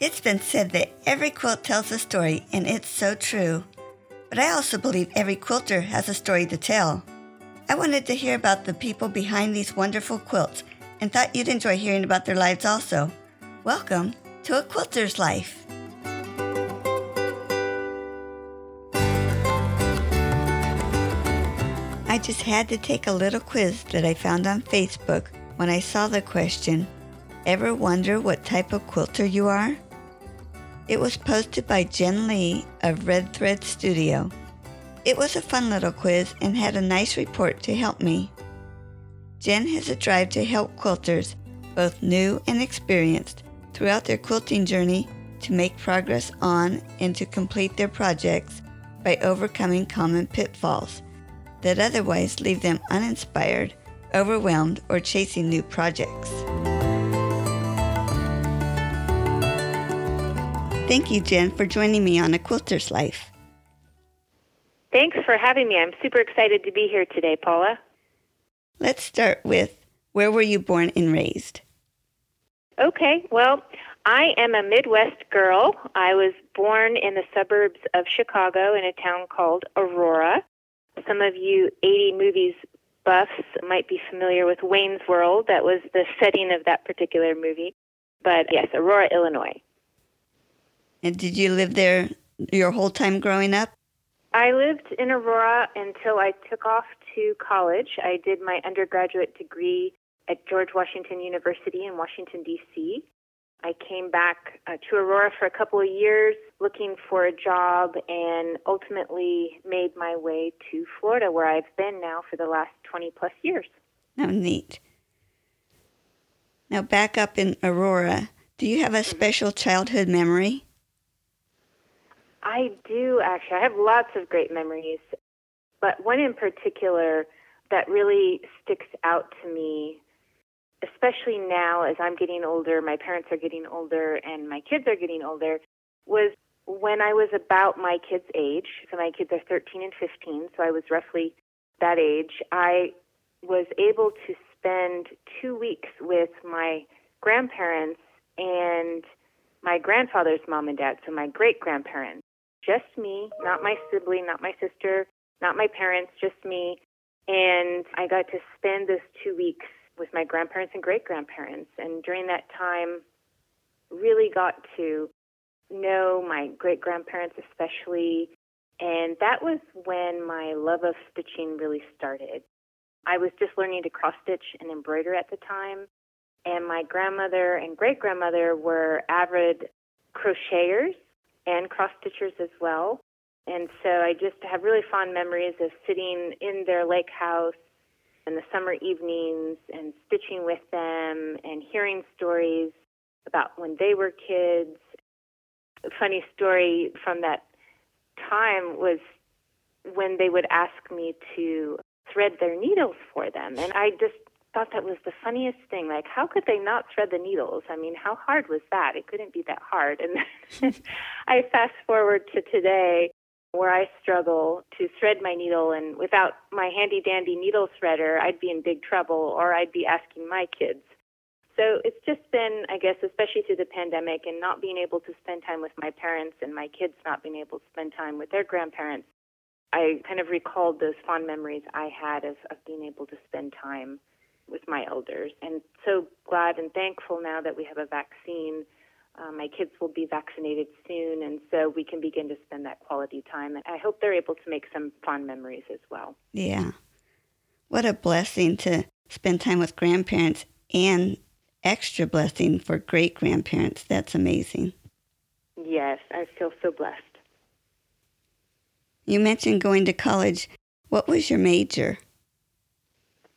It's been said that every quilt tells a story, and it's so true. But I also believe every quilter has a story to tell. I wanted to hear about the people behind these wonderful quilts and thought you'd enjoy hearing about their lives also. Welcome to A Quilter's Life. I just had to take a little quiz that I found on Facebook when I saw the question Ever wonder what type of quilter you are? It was posted by Jen Lee of Red Thread Studio. It was a fun little quiz and had a nice report to help me. Jen has a drive to help quilters, both new and experienced, throughout their quilting journey to make progress on and to complete their projects by overcoming common pitfalls that otherwise leave them uninspired, overwhelmed, or chasing new projects. Thank you, Jen, for joining me on A Quilter's Life. Thanks for having me. I'm super excited to be here today, Paula. Let's start with where were you born and raised? Okay, well, I am a Midwest girl. I was born in the suburbs of Chicago in a town called Aurora. Some of you 80 movies buffs might be familiar with Wayne's World. That was the setting of that particular movie. But yes, Aurora, Illinois. And did you live there your whole time growing up? I lived in Aurora until I took off to college. I did my undergraduate degree at George Washington University in Washington, D.C. I came back uh, to Aurora for a couple of years looking for a job and ultimately made my way to Florida, where I've been now for the last 20 plus years. Oh, neat. Now, back up in Aurora, do you have a mm-hmm. special childhood memory? I do actually. I have lots of great memories, but one in particular that really sticks out to me, especially now as I'm getting older, my parents are getting older, and my kids are getting older, was when I was about my kids' age. So my kids are 13 and 15, so I was roughly that age. I was able to spend two weeks with my grandparents and my grandfather's mom and dad, so my great grandparents just me, not my sibling, not my sister, not my parents, just me. And I got to spend those two weeks with my grandparents and great grandparents. And during that time, really got to know my great grandparents, especially. And that was when my love of stitching really started. I was just learning to cross stitch and embroider at the time. And my grandmother and great grandmother were avid crocheters and cross stitchers as well. And so I just have really fond memories of sitting in their lake house in the summer evenings and stitching with them and hearing stories about when they were kids. A funny story from that time was when they would ask me to thread their needles for them. And I just thought that was the funniest thing. Like, how could they not thread the needles? I mean, how hard was that? It couldn't be that hard. And I fast forward to today where I struggle to thread my needle, and without my handy dandy needle threader, I'd be in big trouble, or I'd be asking my kids. So it's just been, I guess, especially through the pandemic and not being able to spend time with my parents and my kids not being able to spend time with their grandparents, I kind of recalled those fond memories I had of, of being able to spend time with my elders. And so glad and thankful now that we have a vaccine. Uh, my kids will be vaccinated soon, and so we can begin to spend that quality time. And I hope they're able to make some fond memories as well. Yeah. What a blessing to spend time with grandparents and extra blessing for great grandparents. That's amazing. Yes, I feel so blessed. You mentioned going to college. What was your major?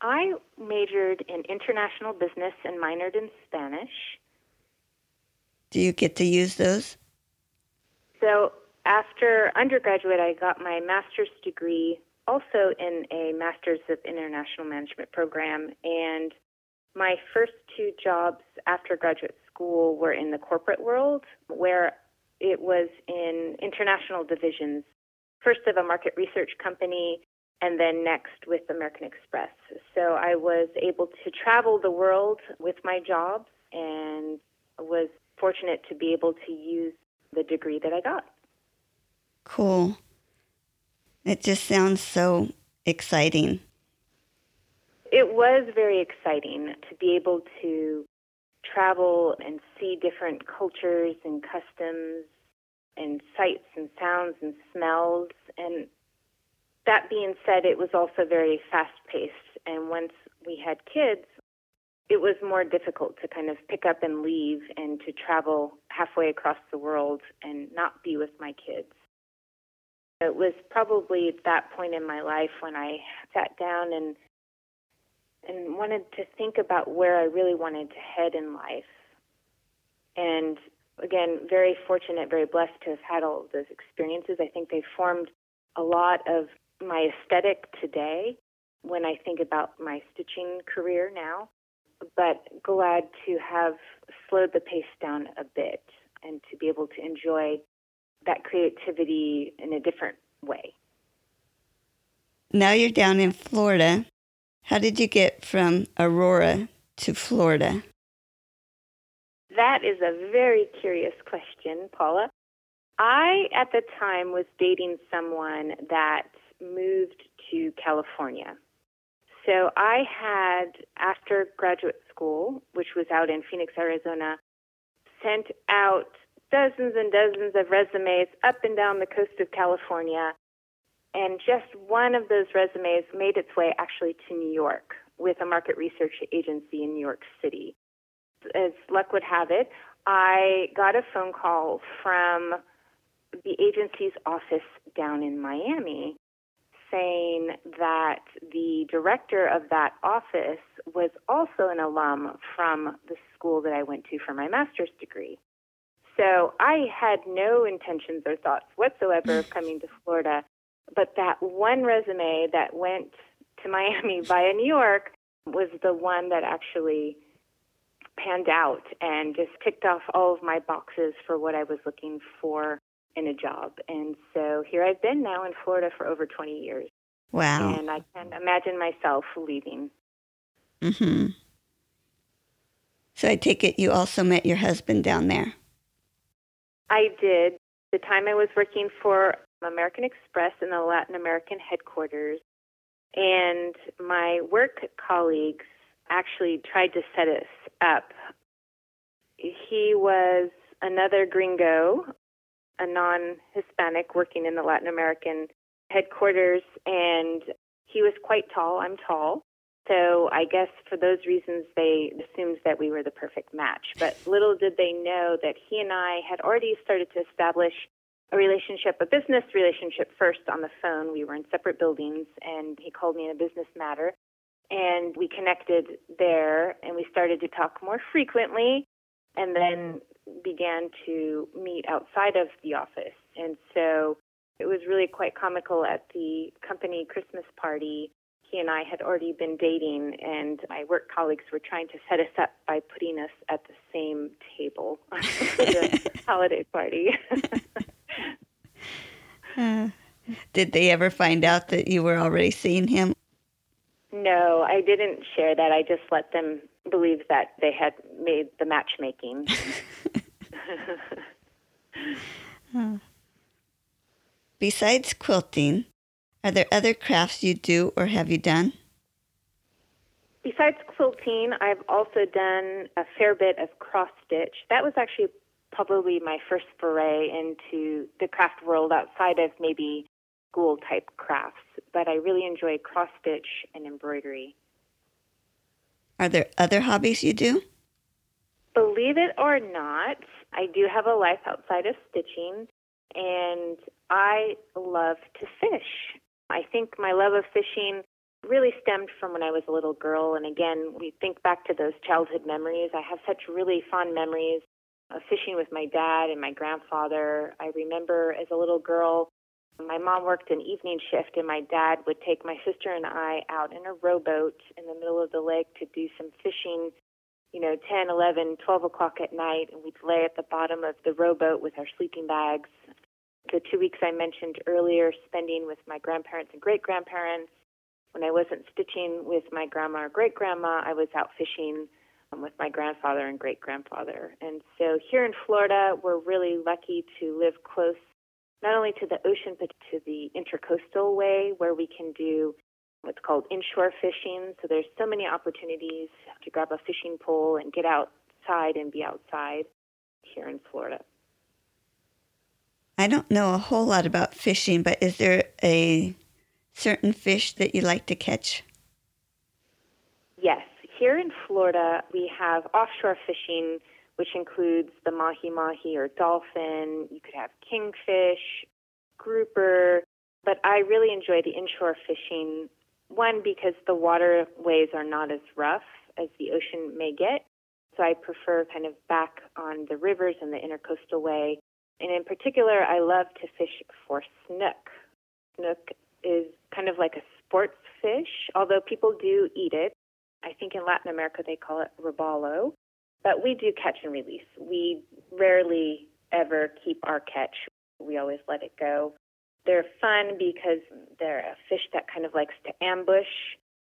I majored in international business and minored in Spanish. Do you get to use those? So, after undergraduate, I got my master's degree also in a Master's of International Management program. And my first two jobs after graduate school were in the corporate world, where it was in international divisions. First of a market research company, and then next with American Express. So I was able to travel the world with my jobs and was fortunate to be able to use the degree that I got. Cool. It just sounds so exciting. It was very exciting to be able to travel and see different cultures and customs and sights and sounds and smells. And that being said, it was also very fast paced. And once we had kids, it was more difficult to kind of pick up and leave and to travel halfway across the world and not be with my kids. It was probably at that point in my life when I sat down and and wanted to think about where I really wanted to head in life. And again, very fortunate, very blessed to have had all of those experiences. I think they formed a lot of my aesthetic today when I think about my stitching career now, but glad to have slowed the pace down a bit and to be able to enjoy that creativity in a different way. Now you're down in Florida. How did you get from Aurora to Florida? That is a very curious question, Paula. I, at the time, was dating someone that moved to California. So I had, after graduate school, which was out in Phoenix, Arizona, sent out dozens and dozens of resumes up and down the coast of California. And just one of those resumes made its way actually to New York with a market research agency in New York City. As luck would have it, I got a phone call from the agency's office down in Miami saying that the director of that office was also an alum from the school that I went to for my master's degree. So I had no intentions or thoughts whatsoever of coming to Florida, but that one resume that went to Miami via New York was the one that actually panned out and just ticked off all of my boxes for what I was looking for in a job. And so here I've been now in Florida for over 20 years. Wow. And I can imagine myself leaving. Mm-hmm. So I take it you also met your husband down there. I did. The time I was working for American Express in the Latin American headquarters, and my work colleagues actually tried to set us up. He was another gringo, a non Hispanic working in the Latin American headquarters, and he was quite tall. I'm tall. So I guess for those reasons, they assumed that we were the perfect match. But little did they know that he and I had already started to establish a relationship, a business relationship first on the phone. We were in separate buildings, and he called me in a business matter. And we connected there, and we started to talk more frequently, and then began to meet outside of the office. And so it was really quite comical at the company Christmas party. He and I had already been dating, and my work colleagues were trying to set us up by putting us at the same table for the holiday party. uh, did they ever find out that you were already seeing him? No, I didn't share that. I just let them believe that they had made the matchmaking. Besides quilting, are there other crafts you do or have you done? Besides quilting, I've also done a fair bit of cross stitch. That was actually probably my first foray into the craft world outside of maybe school type crafts, but I really enjoy cross stitch and embroidery. Are there other hobbies you do? Believe it or not, I do have a life outside of stitching and I love to fish. I think my love of fishing really stemmed from when I was a little girl. And again, we think back to those childhood memories. I have such really fond memories of fishing with my dad and my grandfather. I remember as a little girl, my mom worked an evening shift, and my dad would take my sister and I out in a rowboat in the middle of the lake to do some fishing you know, 10, 11, 12 o'clock at night, and we'd lay at the bottom of the rowboat with our sleeping bags. The two weeks I mentioned earlier, spending with my grandparents and great grandparents. When I wasn't stitching with my grandma or great grandma, I was out fishing um, with my grandfather and great grandfather. And so here in Florida, we're really lucky to live close not only to the ocean, but to the intercoastal way where we can do what's called inshore fishing. So there's so many opportunities to grab a fishing pole and get outside and be outside here in Florida. I don't know a whole lot about fishing, but is there a certain fish that you like to catch? Yes. Here in Florida, we have offshore fishing, which includes the mahi mahi or dolphin. You could have kingfish, grouper, but I really enjoy the inshore fishing. One, because the waterways are not as rough as the ocean may get. So I prefer kind of back on the rivers and the intercoastal way. And in particular, I love to fish for snook. Snook is kind of like a sports fish, although people do eat it. I think in Latin America they call it robalo. But we do catch and release. We rarely ever keep our catch. We always let it go. They're fun because they're a fish that kind of likes to ambush.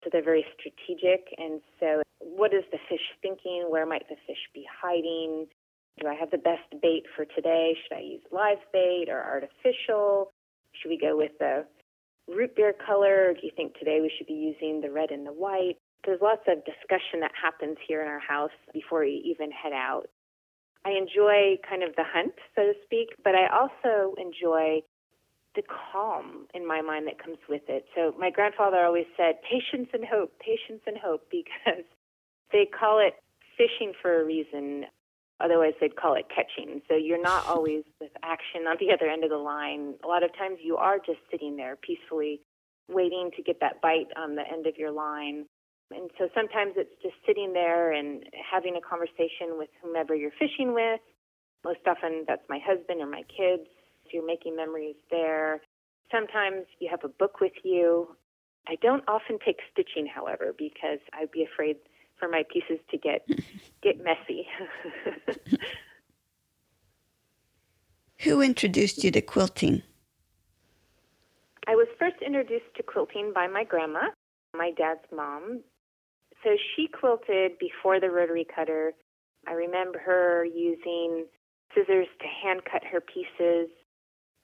So they're very strategic. And so, what is the fish thinking? Where might the fish be hiding? Do I have the best bait for today? Should I use live bait or artificial? Should we go with the root beer color? Or do you think today we should be using the red and the white? There's lots of discussion that happens here in our house before we even head out. I enjoy kind of the hunt, so to speak, but I also enjoy the calm in my mind that comes with it. So my grandfather always said, patience and hope, patience and hope, because they call it fishing for a reason. Otherwise, they'd call it catching. So you're not always with action on the other end of the line. A lot of times you are just sitting there peacefully waiting to get that bite on the end of your line. And so sometimes it's just sitting there and having a conversation with whomever you're fishing with. Most often that's my husband or my kids. So you're making memories there. Sometimes you have a book with you. I don't often take stitching, however, because I'd be afraid for my pieces to get get messy. Who introduced you to quilting? I was first introduced to quilting by my grandma, my dad's mom. So she quilted before the rotary cutter. I remember her using scissors to hand cut her pieces.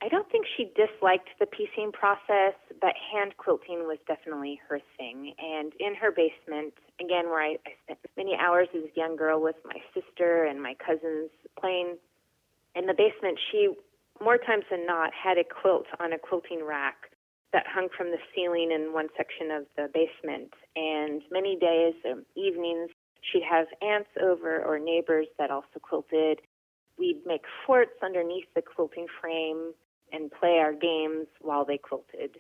I don't think she disliked the piecing process, but hand quilting was definitely her thing. And in her basement, again, where I, I spent many hours as a young girl with my sister and my cousins playing in the basement, she, more times than not, had a quilt on a quilting rack that hung from the ceiling in one section of the basement. And many days, um, evenings, she'd have aunts over or neighbors that also quilted. We'd make forts underneath the quilting frame and play our games while they quilted.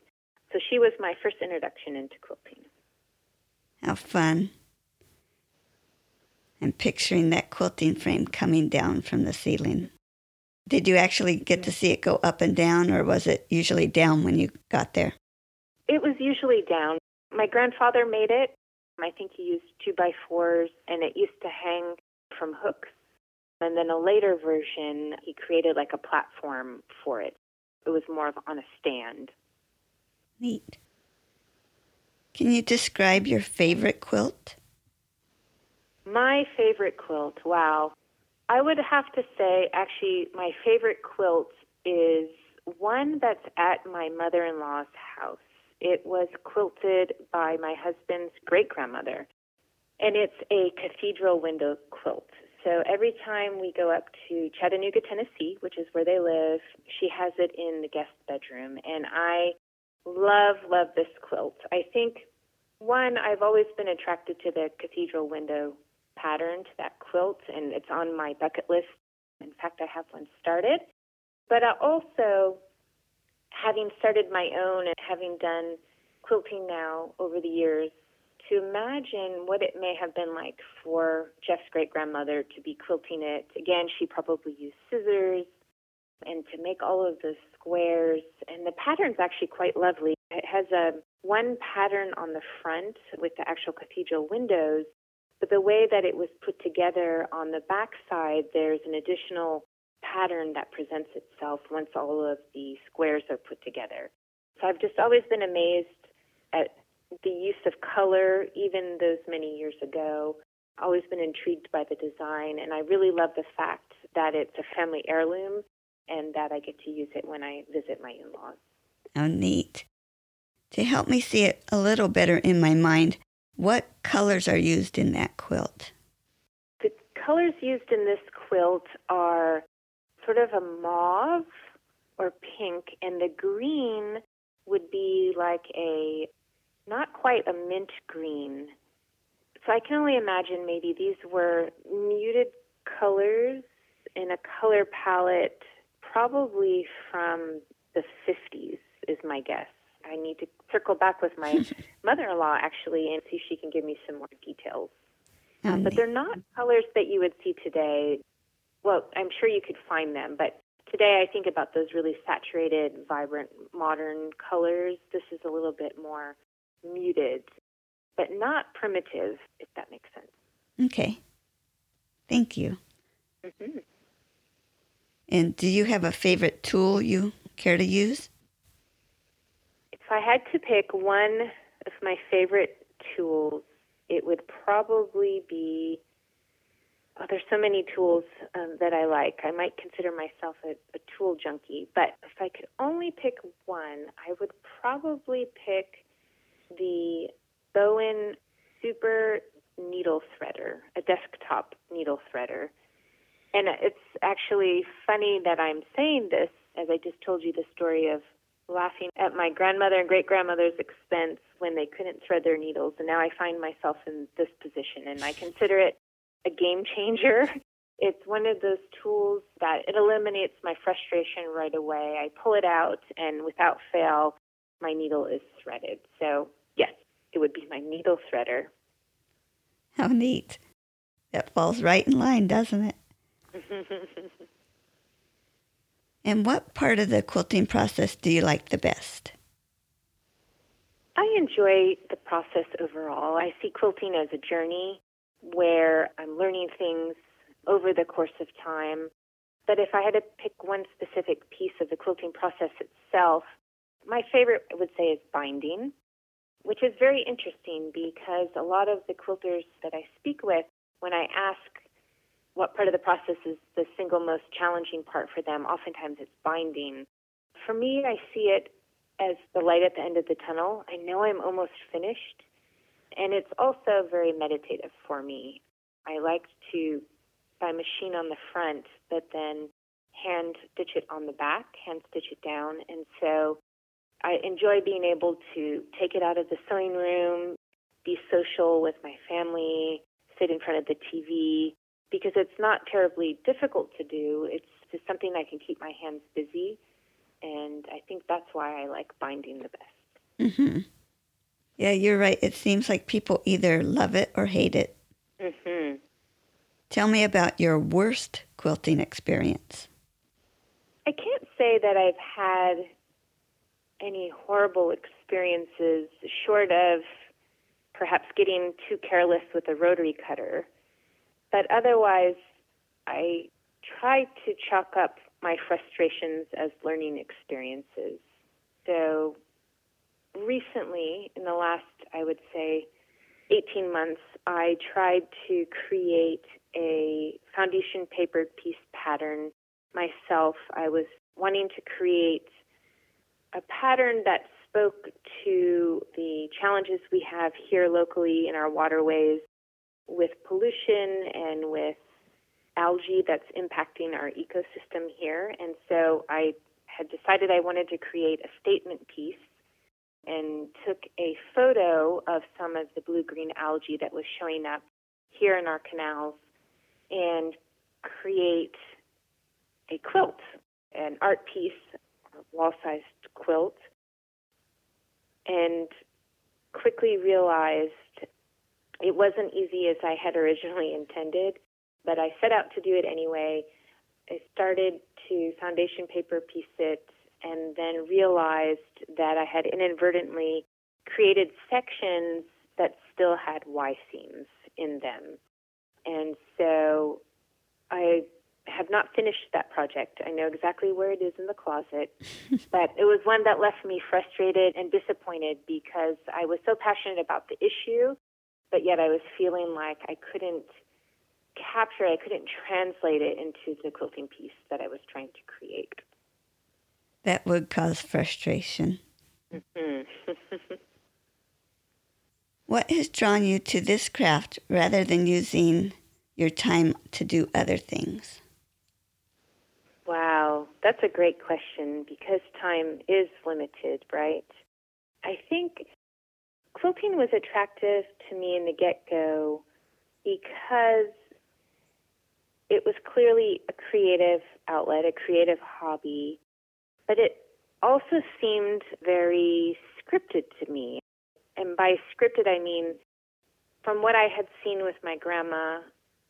So she was my first introduction into quilting. How fun. I'm picturing that quilting frame coming down from the ceiling. Did you actually get to see it go up and down, or was it usually down when you got there? It was usually down. My grandfather made it. I think he used two by fours, and it used to hang from hooks. And then a later version, he created like a platform for it. It was more of on a stand. Neat. Can you describe your favorite quilt? My favorite quilt, wow. I would have to say, actually, my favorite quilt is one that's at my mother in law's house. It was quilted by my husband's great grandmother, and it's a cathedral window quilt. So every time we go up to Chattanooga, Tennessee, which is where they live, she has it in the guest bedroom. And I love, love this quilt. I think, one, I've always been attracted to the cathedral window pattern to that quilt, and it's on my bucket list. In fact, I have one started. But I also, having started my own and having done quilting now over the years, to imagine what it may have been like for Jeff's great grandmother to be quilting it. Again, she probably used scissors and to make all of the squares. And the pattern's actually quite lovely. It has a one pattern on the front with the actual cathedral windows, but the way that it was put together on the back side, there's an additional pattern that presents itself once all of the squares are put together. So I've just always been amazed at the use of color, even those many years ago. always been intrigued by the design, and I really love the fact that it's a family heirloom and that I get to use it when I visit my in laws. How neat. To help me see it a little better in my mind, what colors are used in that quilt? The colors used in this quilt are sort of a mauve or pink, and the green would be like a not quite a mint green. So I can only imagine maybe these were muted colors in a color palette probably from the 50s is my guess. I need to circle back with my mother-in-law actually and see if she can give me some more details. Um, but they're not colors that you would see today. Well, I'm sure you could find them, but today I think about those really saturated, vibrant, modern colors. This is a little bit more muted, but not primitive, if that makes sense. Okay. Thank you. Mm-hmm. And do you have a favorite tool you care to use? I had to pick one of my favorite tools, it would probably be. Oh, there's so many tools um, that I like. I might consider myself a, a tool junkie, but if I could only pick one, I would probably pick the Bowen Super Needle Threader, a desktop needle threader. And it's actually funny that I'm saying this, as I just told you the story of laughing at my grandmother and great grandmother's expense when they couldn't thread their needles. And now I find myself in this position, and I consider it a game changer. It's one of those tools that it eliminates my frustration right away. I pull it out, and without fail, my needle is threaded. So, yes, it would be my needle threader. How neat. That falls right in line, doesn't it? and what part of the quilting process do you like the best? I enjoy the process overall. I see quilting as a journey where I'm learning things over the course of time. But if I had to pick one specific piece of the quilting process itself, my favorite, I would say, is binding, which is very interesting because a lot of the quilters that I speak with, when I ask what part of the process is the single most challenging part for them. Oftentimes it's binding. For me, I see it as the light at the end of the tunnel. I know I'm almost finished. And it's also very meditative for me. I like to, by machine on the front, but then hand stitch it on the back, hand stitch it down. And so I enjoy being able to take it out of the sewing room, be social with my family, sit in front of the TV, because it's not terribly difficult to do. It's just something I can keep my hands busy, and I think that's why I like binding the best. Mm-hmm. Yeah, you're right. It seems like people either love it or hate it. Mm-hmm. Tell me about your worst quilting experience. I can't say that I've had any horrible experiences short of perhaps getting too careless with a rotary cutter. But otherwise, I try to chalk up my frustrations as learning experiences. So recently, in the last, I would say, 18 months, I tried to create a foundation paper piece pattern myself. I was wanting to create a pattern that spoke to the challenges we have here locally in our waterways with pollution and with algae that's impacting our ecosystem here. And so I had decided I wanted to create a statement piece and took a photo of some of the blue green algae that was showing up here in our canals and create a quilt, an art piece, a wall sized quilt, and quickly realized it wasn't easy as I had originally intended, but I set out to do it anyway. I started to foundation paper piece it and then realized that I had inadvertently created sections that still had Y seams in them. And so I have not finished that project. I know exactly where it is in the closet, but it was one that left me frustrated and disappointed because I was so passionate about the issue but yet I was feeling like I couldn't capture it, I couldn't translate it into the quilting piece that I was trying to create. That would cause frustration. Mm-hmm. what has drawn you to this craft rather than using your time to do other things? Wow, that's a great question because time is limited, right? I think quilting was attractive to me in the get go because it was clearly a creative outlet, a creative hobby, but it also seemed very scripted to me. And by scripted, I mean from what I had seen with my grandma,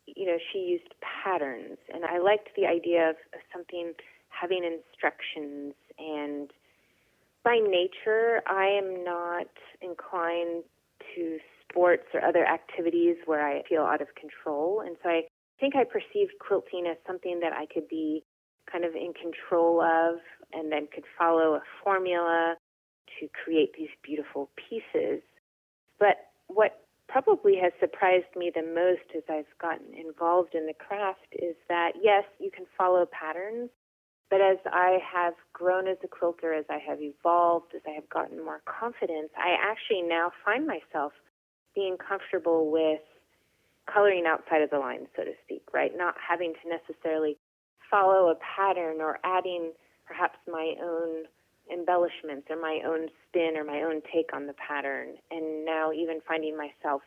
you know, she used patterns, and I liked the idea of, of something having instructions. And by nature, I am not inclined to sports or other activities where I feel out of control. And so I think I perceived quilting as something that I could be kind of in control of and then could follow a formula to create these beautiful pieces. But what probably has surprised me the most as I've gotten involved in the craft is that yes, you can follow patterns, but as I have grown as a quilter, as I have evolved, as I have gotten more confidence, I actually now find myself being comfortable with coloring outside of the lines, so to speak, right? Not having to necessarily follow a pattern or adding perhaps my own embellishments or my own spin or my own take on the pattern. And now even finding myself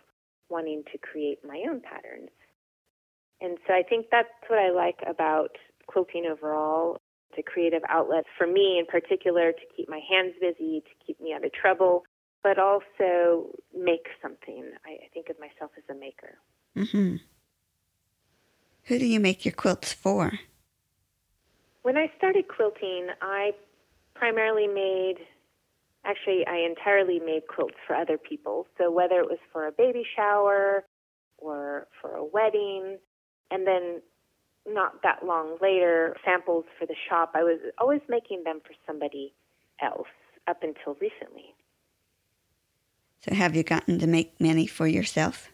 wanting to create my own patterns. And so I think that's what I like about quilting overall. It's a creative outlet for me in particular to keep my hands busy, to keep me out of trouble, but also make something. I, I think of myself as a maker. Mm-hmm. Who do you make your quilts for? When I started quilting, I primarily made, actually, I entirely made quilts for other people. So whether it was for a baby shower or for a wedding, and then not that long later, samples for the shop, I was always making them for somebody else up until recently. So have you gotten to make many for yourself?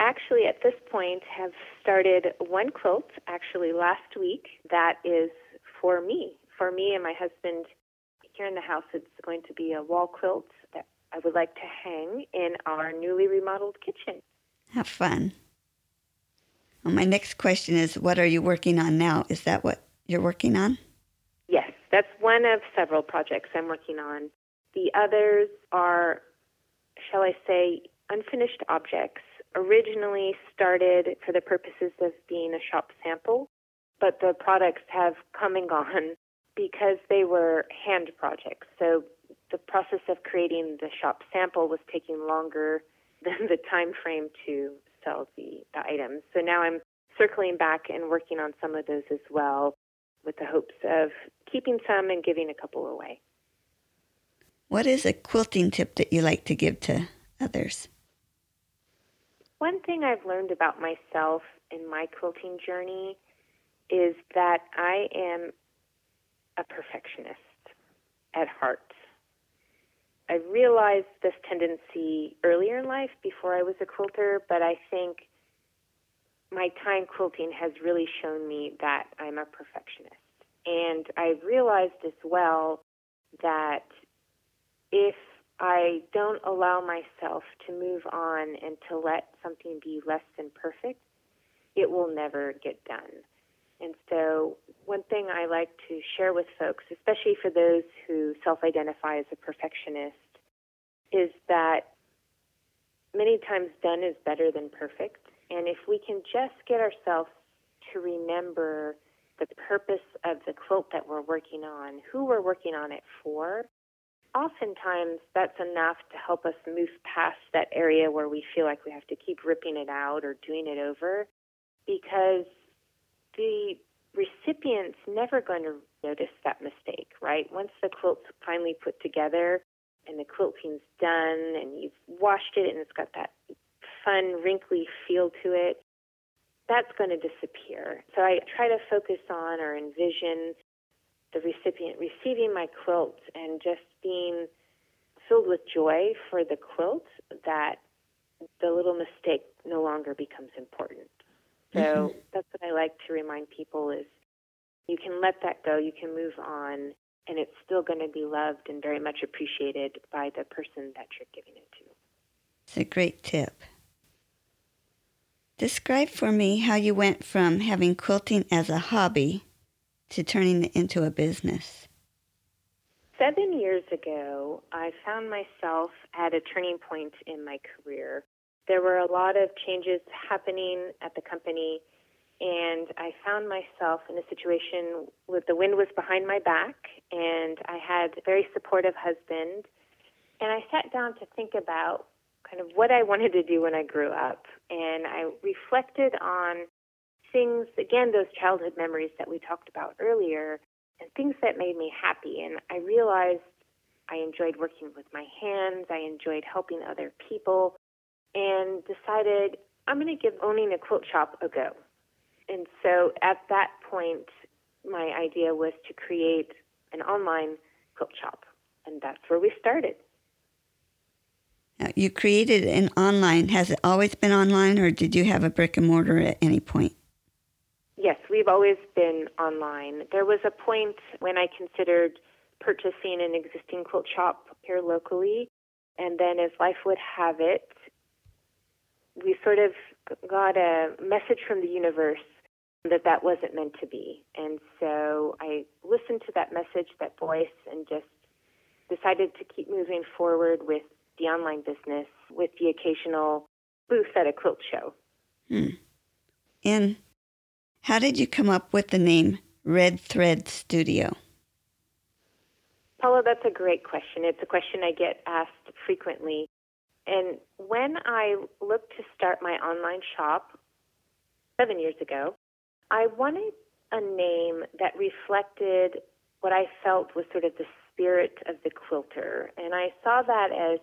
actually at this point have started one quilt actually last week that is for me for me and my husband here in the house it's going to be a wall quilt that i would like to hang in our newly remodeled kitchen Have fun well, my next question is what are you working on now? Is that what you're working on? Yes that's one of several projects i'm working on. The others are shall i say unfinished objects. Originally started for the purposes of being a shop sample, but the products have come and gone because they were hand projects. So the process of creating the shop sample was taking longer than the time frame to sell the, the items. So now I'm circling back and working on some of those as well with the hopes of keeping some and giving a couple away. What is a quilting tip that you like to give to others? One thing I've learned about myself in my quilting journey is that I am a perfectionist at heart. I realized this tendency earlier in life before I was a quilter, but I think my time quilting has really shown me that I'm a perfectionist. And I realized as well that if I don't allow myself to move on and to let something be less than perfect, it will never get done. And so, one thing I like to share with folks, especially for those who self identify as a perfectionist, is that many times done is better than perfect. And if we can just get ourselves to remember the purpose of the quilt that we're working on, who we're working on it for, oftentimes that's enough to help us move past that area where we feel like we have to keep ripping it out or doing it over because the recipient's never going to notice that mistake, right? Once the quilt's finally put together and the quilting's done and you've washed it and it's got that fun, wrinkly feel to it, that's going to disappear. So I try to focus on or envision the recipient receiving my quilt and just being filled with joy for the quilt that the little mistake no longer becomes important. So mm-hmm. that's what I like to remind people is you can let that go, you can move on, and it's still going to be loved and very much appreciated by the person that you're giving it to. It's a great tip. Describe for me how you went from having quilting as a hobby to turning it into a business. Seven years ago, I found myself at a turning point in my career. There were a lot of changes happening at the company, and I found myself in a situation where the wind was behind my back, and I had a very supportive husband. And I sat down to think about kind of what I wanted to do when I grew up, and I reflected on things, again, those childhood memories that we talked about earlier, and things that made me happy. And I realized I enjoyed working with my hands, I enjoyed helping other people, and decided I'm going to give owning a quilt shop a go. And so at that point, my idea was to create an online quilt shop, and that's where we started. Now, you created an online. Has it always been online, or did you have a brick and mortar at any point? Yes, we've always been online. There was a point when I considered purchasing an existing quilt shop here locally, and then as life would have it, we sort of got a message from the universe that that wasn't meant to be. And so I listened to that message, that voice, and just decided to keep moving forward with the online business with the occasional booth at a quilt show. Hmm. And how did you come up with the name Red Thread Studio? Paula, that's a great question. It's a question I get asked frequently. And when I looked to start my online shop seven years ago, I wanted a name that reflected what I felt was sort of the spirit of the quilter. And I saw that as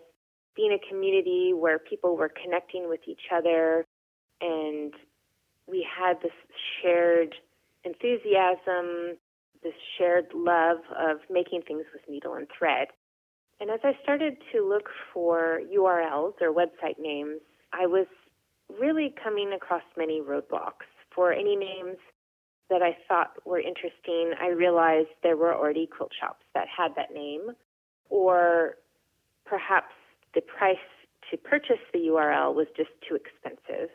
being a community where people were connecting with each other and we had this shared enthusiasm, this shared love of making things with needle and thread. And as I started to look for URLs or website names, I was really coming across many roadblocks. For any names that I thought were interesting, I realized there were already quilt shops that had that name, or perhaps the price to purchase the URL was just too expensive.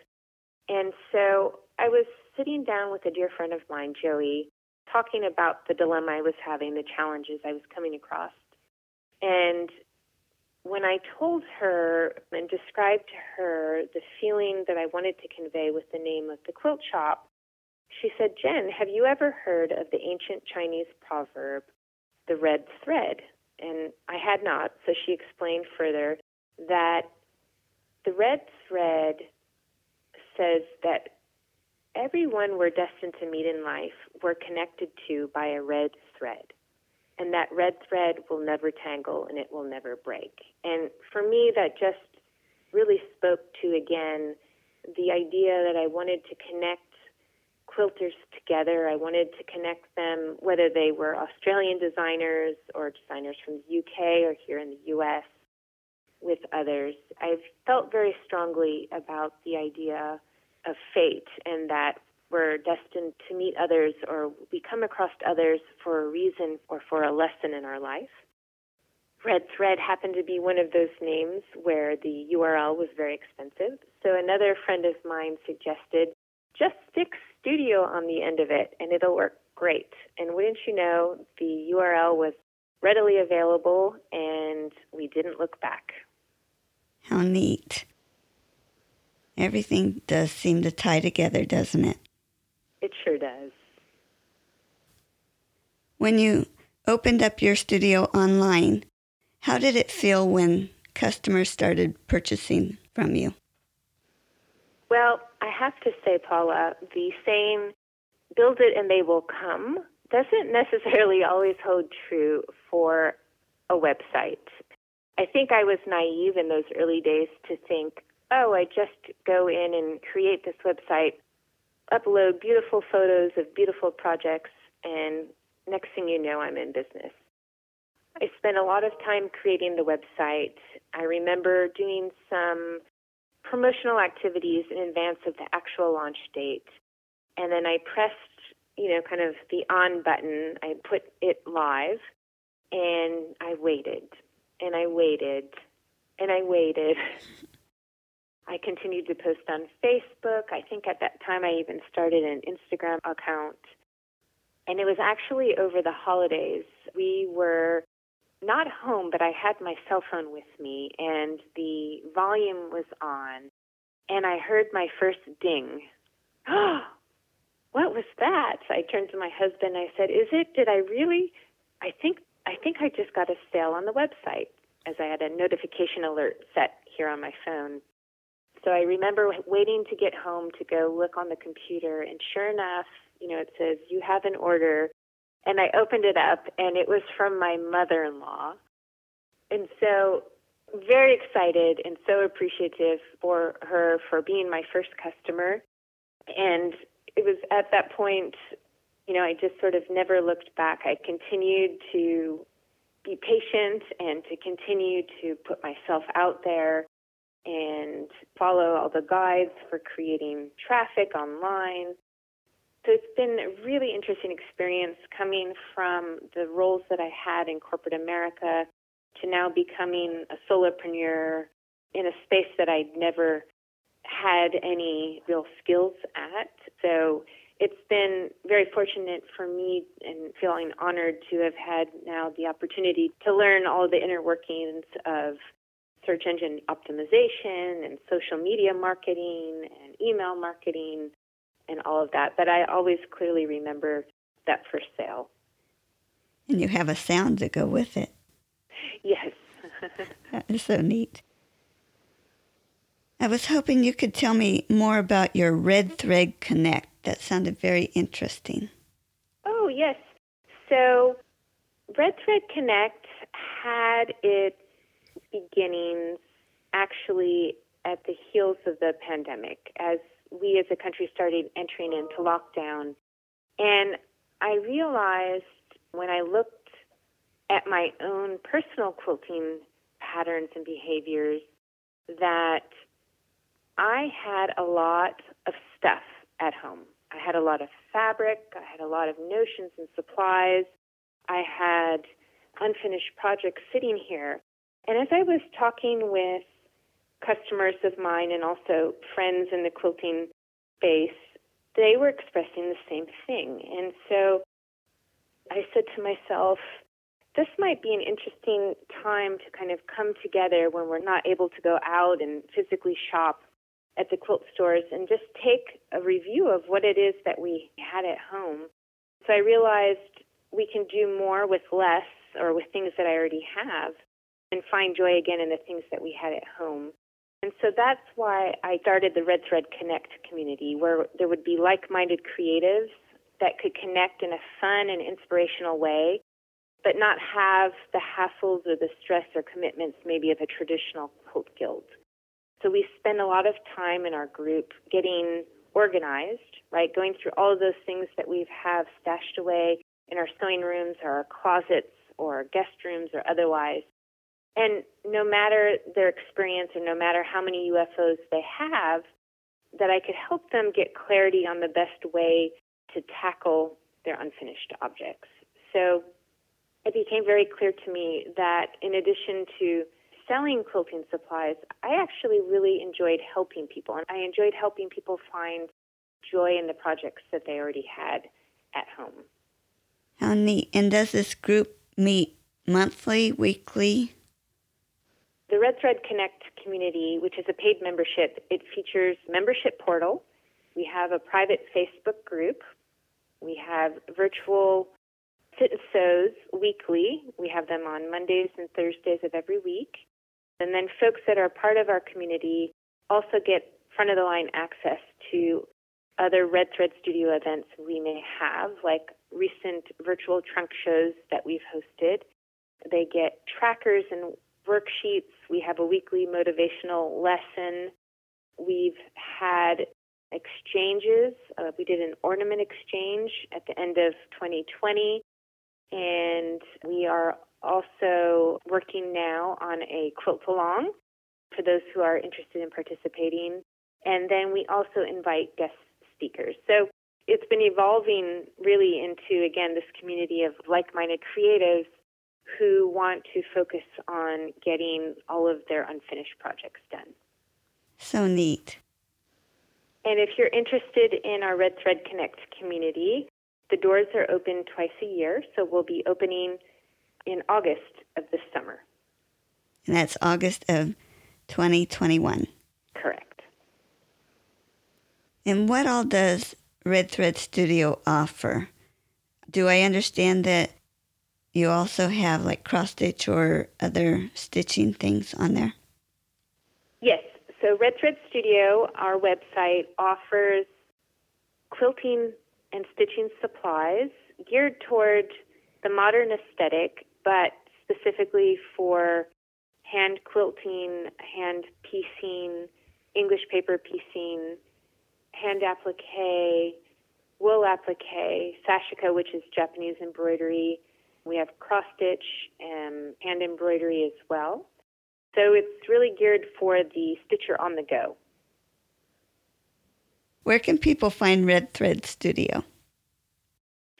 And so I was sitting down with a dear friend of mine, Joey, talking about the dilemma I was having, the challenges I was coming across. And when I told her and described to her the feeling that I wanted to convey with the name of the quilt shop, she said, Jen, have you ever heard of the ancient Chinese proverb, the red thread? And I had not, so she explained further that the red thread says that everyone we're destined to meet in life, we're connected to by a red thread. And that red thread will never tangle and it will never break. And for me, that just really spoke to, again, the idea that I wanted to connect quilters together. I wanted to connect them, whether they were Australian designers or designers from the UK or here in the US, with others. I've felt very strongly about the idea of fate and that we're destined to meet others or we come across others for a reason or for a lesson in our life. Red Thread happened to be one of those names where the URL was very expensive. So another friend of mine suggested just stick studio on the end of it and it'll work great. And wouldn't you know, the URL was readily available and we didn't look back. How neat. Everything does seem to tie together, doesn't it? It sure does. When you opened up your studio online, how did it feel when customers started purchasing from you? Well, I have to say, Paula, the same build it and they will come, doesn't necessarily always hold true for a website. I think I was naive in those early days to think, oh, I just go in and create this website, upload beautiful photos of beautiful projects, and next thing you know, I'm in business. I spent a lot of time creating the website. I remember doing some promotional activities in advance of the actual launch date. And then I pressed, you know, kind of the on button. I put it live and I waited and I waited and I waited. I continued to post on Facebook. I think at that time I even started an Instagram account. And it was actually over the holidays. We were not home, but I had my cell phone with me, and the volume was on, and I heard my first ding. What was that? I turned to my husband. I said, "Is it? Did I really? I think I think I just got a sale on the website." As I had a notification alert set here on my phone. So I remember waiting to get home to go look on the computer, and sure enough, you know, it says you have an order and I opened it up, and it was from my mother in law. And so, very excited and so appreciative for her for being my first customer. And it was at that point, you know, I just sort of never looked back. I continued to be patient and to continue to put myself out there and follow all the guides for creating traffic online so it's been a really interesting experience coming from the roles that I had in corporate America to now becoming a solopreneur in a space that I'd never had any real skills at. So it's been very fortunate for me and feeling honored to have had now the opportunity to learn all the inner workings of search engine optimization and social media marketing and email marketing and all of that. But I always clearly remember that first sale. And you have a sound to go with it. Yes. that is so neat. I was hoping you could tell me more about your Red Thread Connect. That sounded very interesting. Oh, yes. So, Red Thread Connect had its beginnings actually at the heels of the pandemic. As we as a country started entering into lockdown. And I realized when I looked at my own personal quilting patterns and behaviors that I had a lot of stuff at home. I had a lot of fabric, I had a lot of notions and supplies, I had unfinished projects sitting here. And as I was talking with customers of mine and also friends in the quilting space, they were expressing the same thing. And so I said to myself, this might be an interesting time to kind of come together when we're not able to go out and physically shop at the quilt stores and just take a review of what it is that we had at home. So I realized we can do more with less or with things that I already have and find joy again in the things that we had at home. And so that's why I started the Red Thread Connect community, where there would be like minded creatives that could connect in a fun and inspirational way, but not have the hassles or the stress or commitments maybe of a traditional quilt guild. So we spend a lot of time in our group getting organized, right? Going through all of those things that we have stashed away in our sewing rooms or our closets or guest rooms or otherwise and no matter their experience or no matter how many UFOs they have, that I could help them get clarity on the best way to tackle their unfinished objects. So it became very clear to me that in addition to selling quilting supplies, I actually really enjoyed helping people. And I enjoyed helping people find joy in the projects that they already had at home. How neat. And does this group meet monthly, weekly? The Red Thread Connect community, which is a paid membership, it features membership portal. We have a private Facebook group. We have virtual sit and sews weekly. We have them on Mondays and Thursdays of every week. And then folks that are part of our community also get front of the line access to other Red Thread Studio events we may have, like recent virtual trunk shows that we've hosted. They get trackers and worksheets. We have a weekly motivational lesson. We've had exchanges. Uh, we did an ornament exchange at the end of 2020. And we are also working now on a quilt along for those who are interested in participating. And then we also invite guest speakers. So it's been evolving really into, again, this community of like minded creatives who want to focus on getting all of their unfinished projects done. So neat. And if you're interested in our Red Thread Connect community, the doors are open twice a year, so we'll be opening in August of this summer. And that's August of 2021. Correct. And what all does Red Thread Studio offer? Do I understand that you also have like cross stitch or other stitching things on there? Yes. So Red Thread Studio, our website, offers quilting and stitching supplies geared toward the modern aesthetic, but specifically for hand quilting, hand piecing, English paper piecing, hand applique, wool applique, sashiko, which is Japanese embroidery. We have cross stitch and um, hand embroidery as well. So it's really geared for the stitcher on the go. Where can people find Red Thread Studio?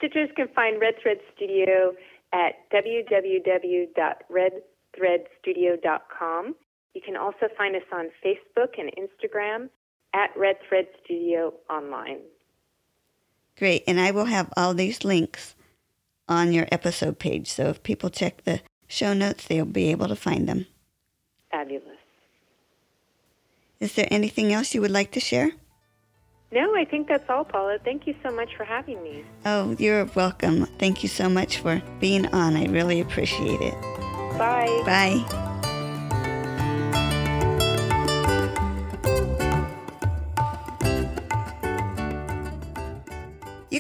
Stitchers can find Red Thread Studio at www.redthreadstudio.com. You can also find us on Facebook and Instagram at Red Thread Studio Online. Great. And I will have all these links on your episode page. So if people check the show notes, they'll be able to find them. Fabulous. Is there anything else you would like to share? No, I think that's all, Paula. Thank you so much for having me. Oh, you're welcome. Thank you so much for being on. I really appreciate it. Bye. Bye.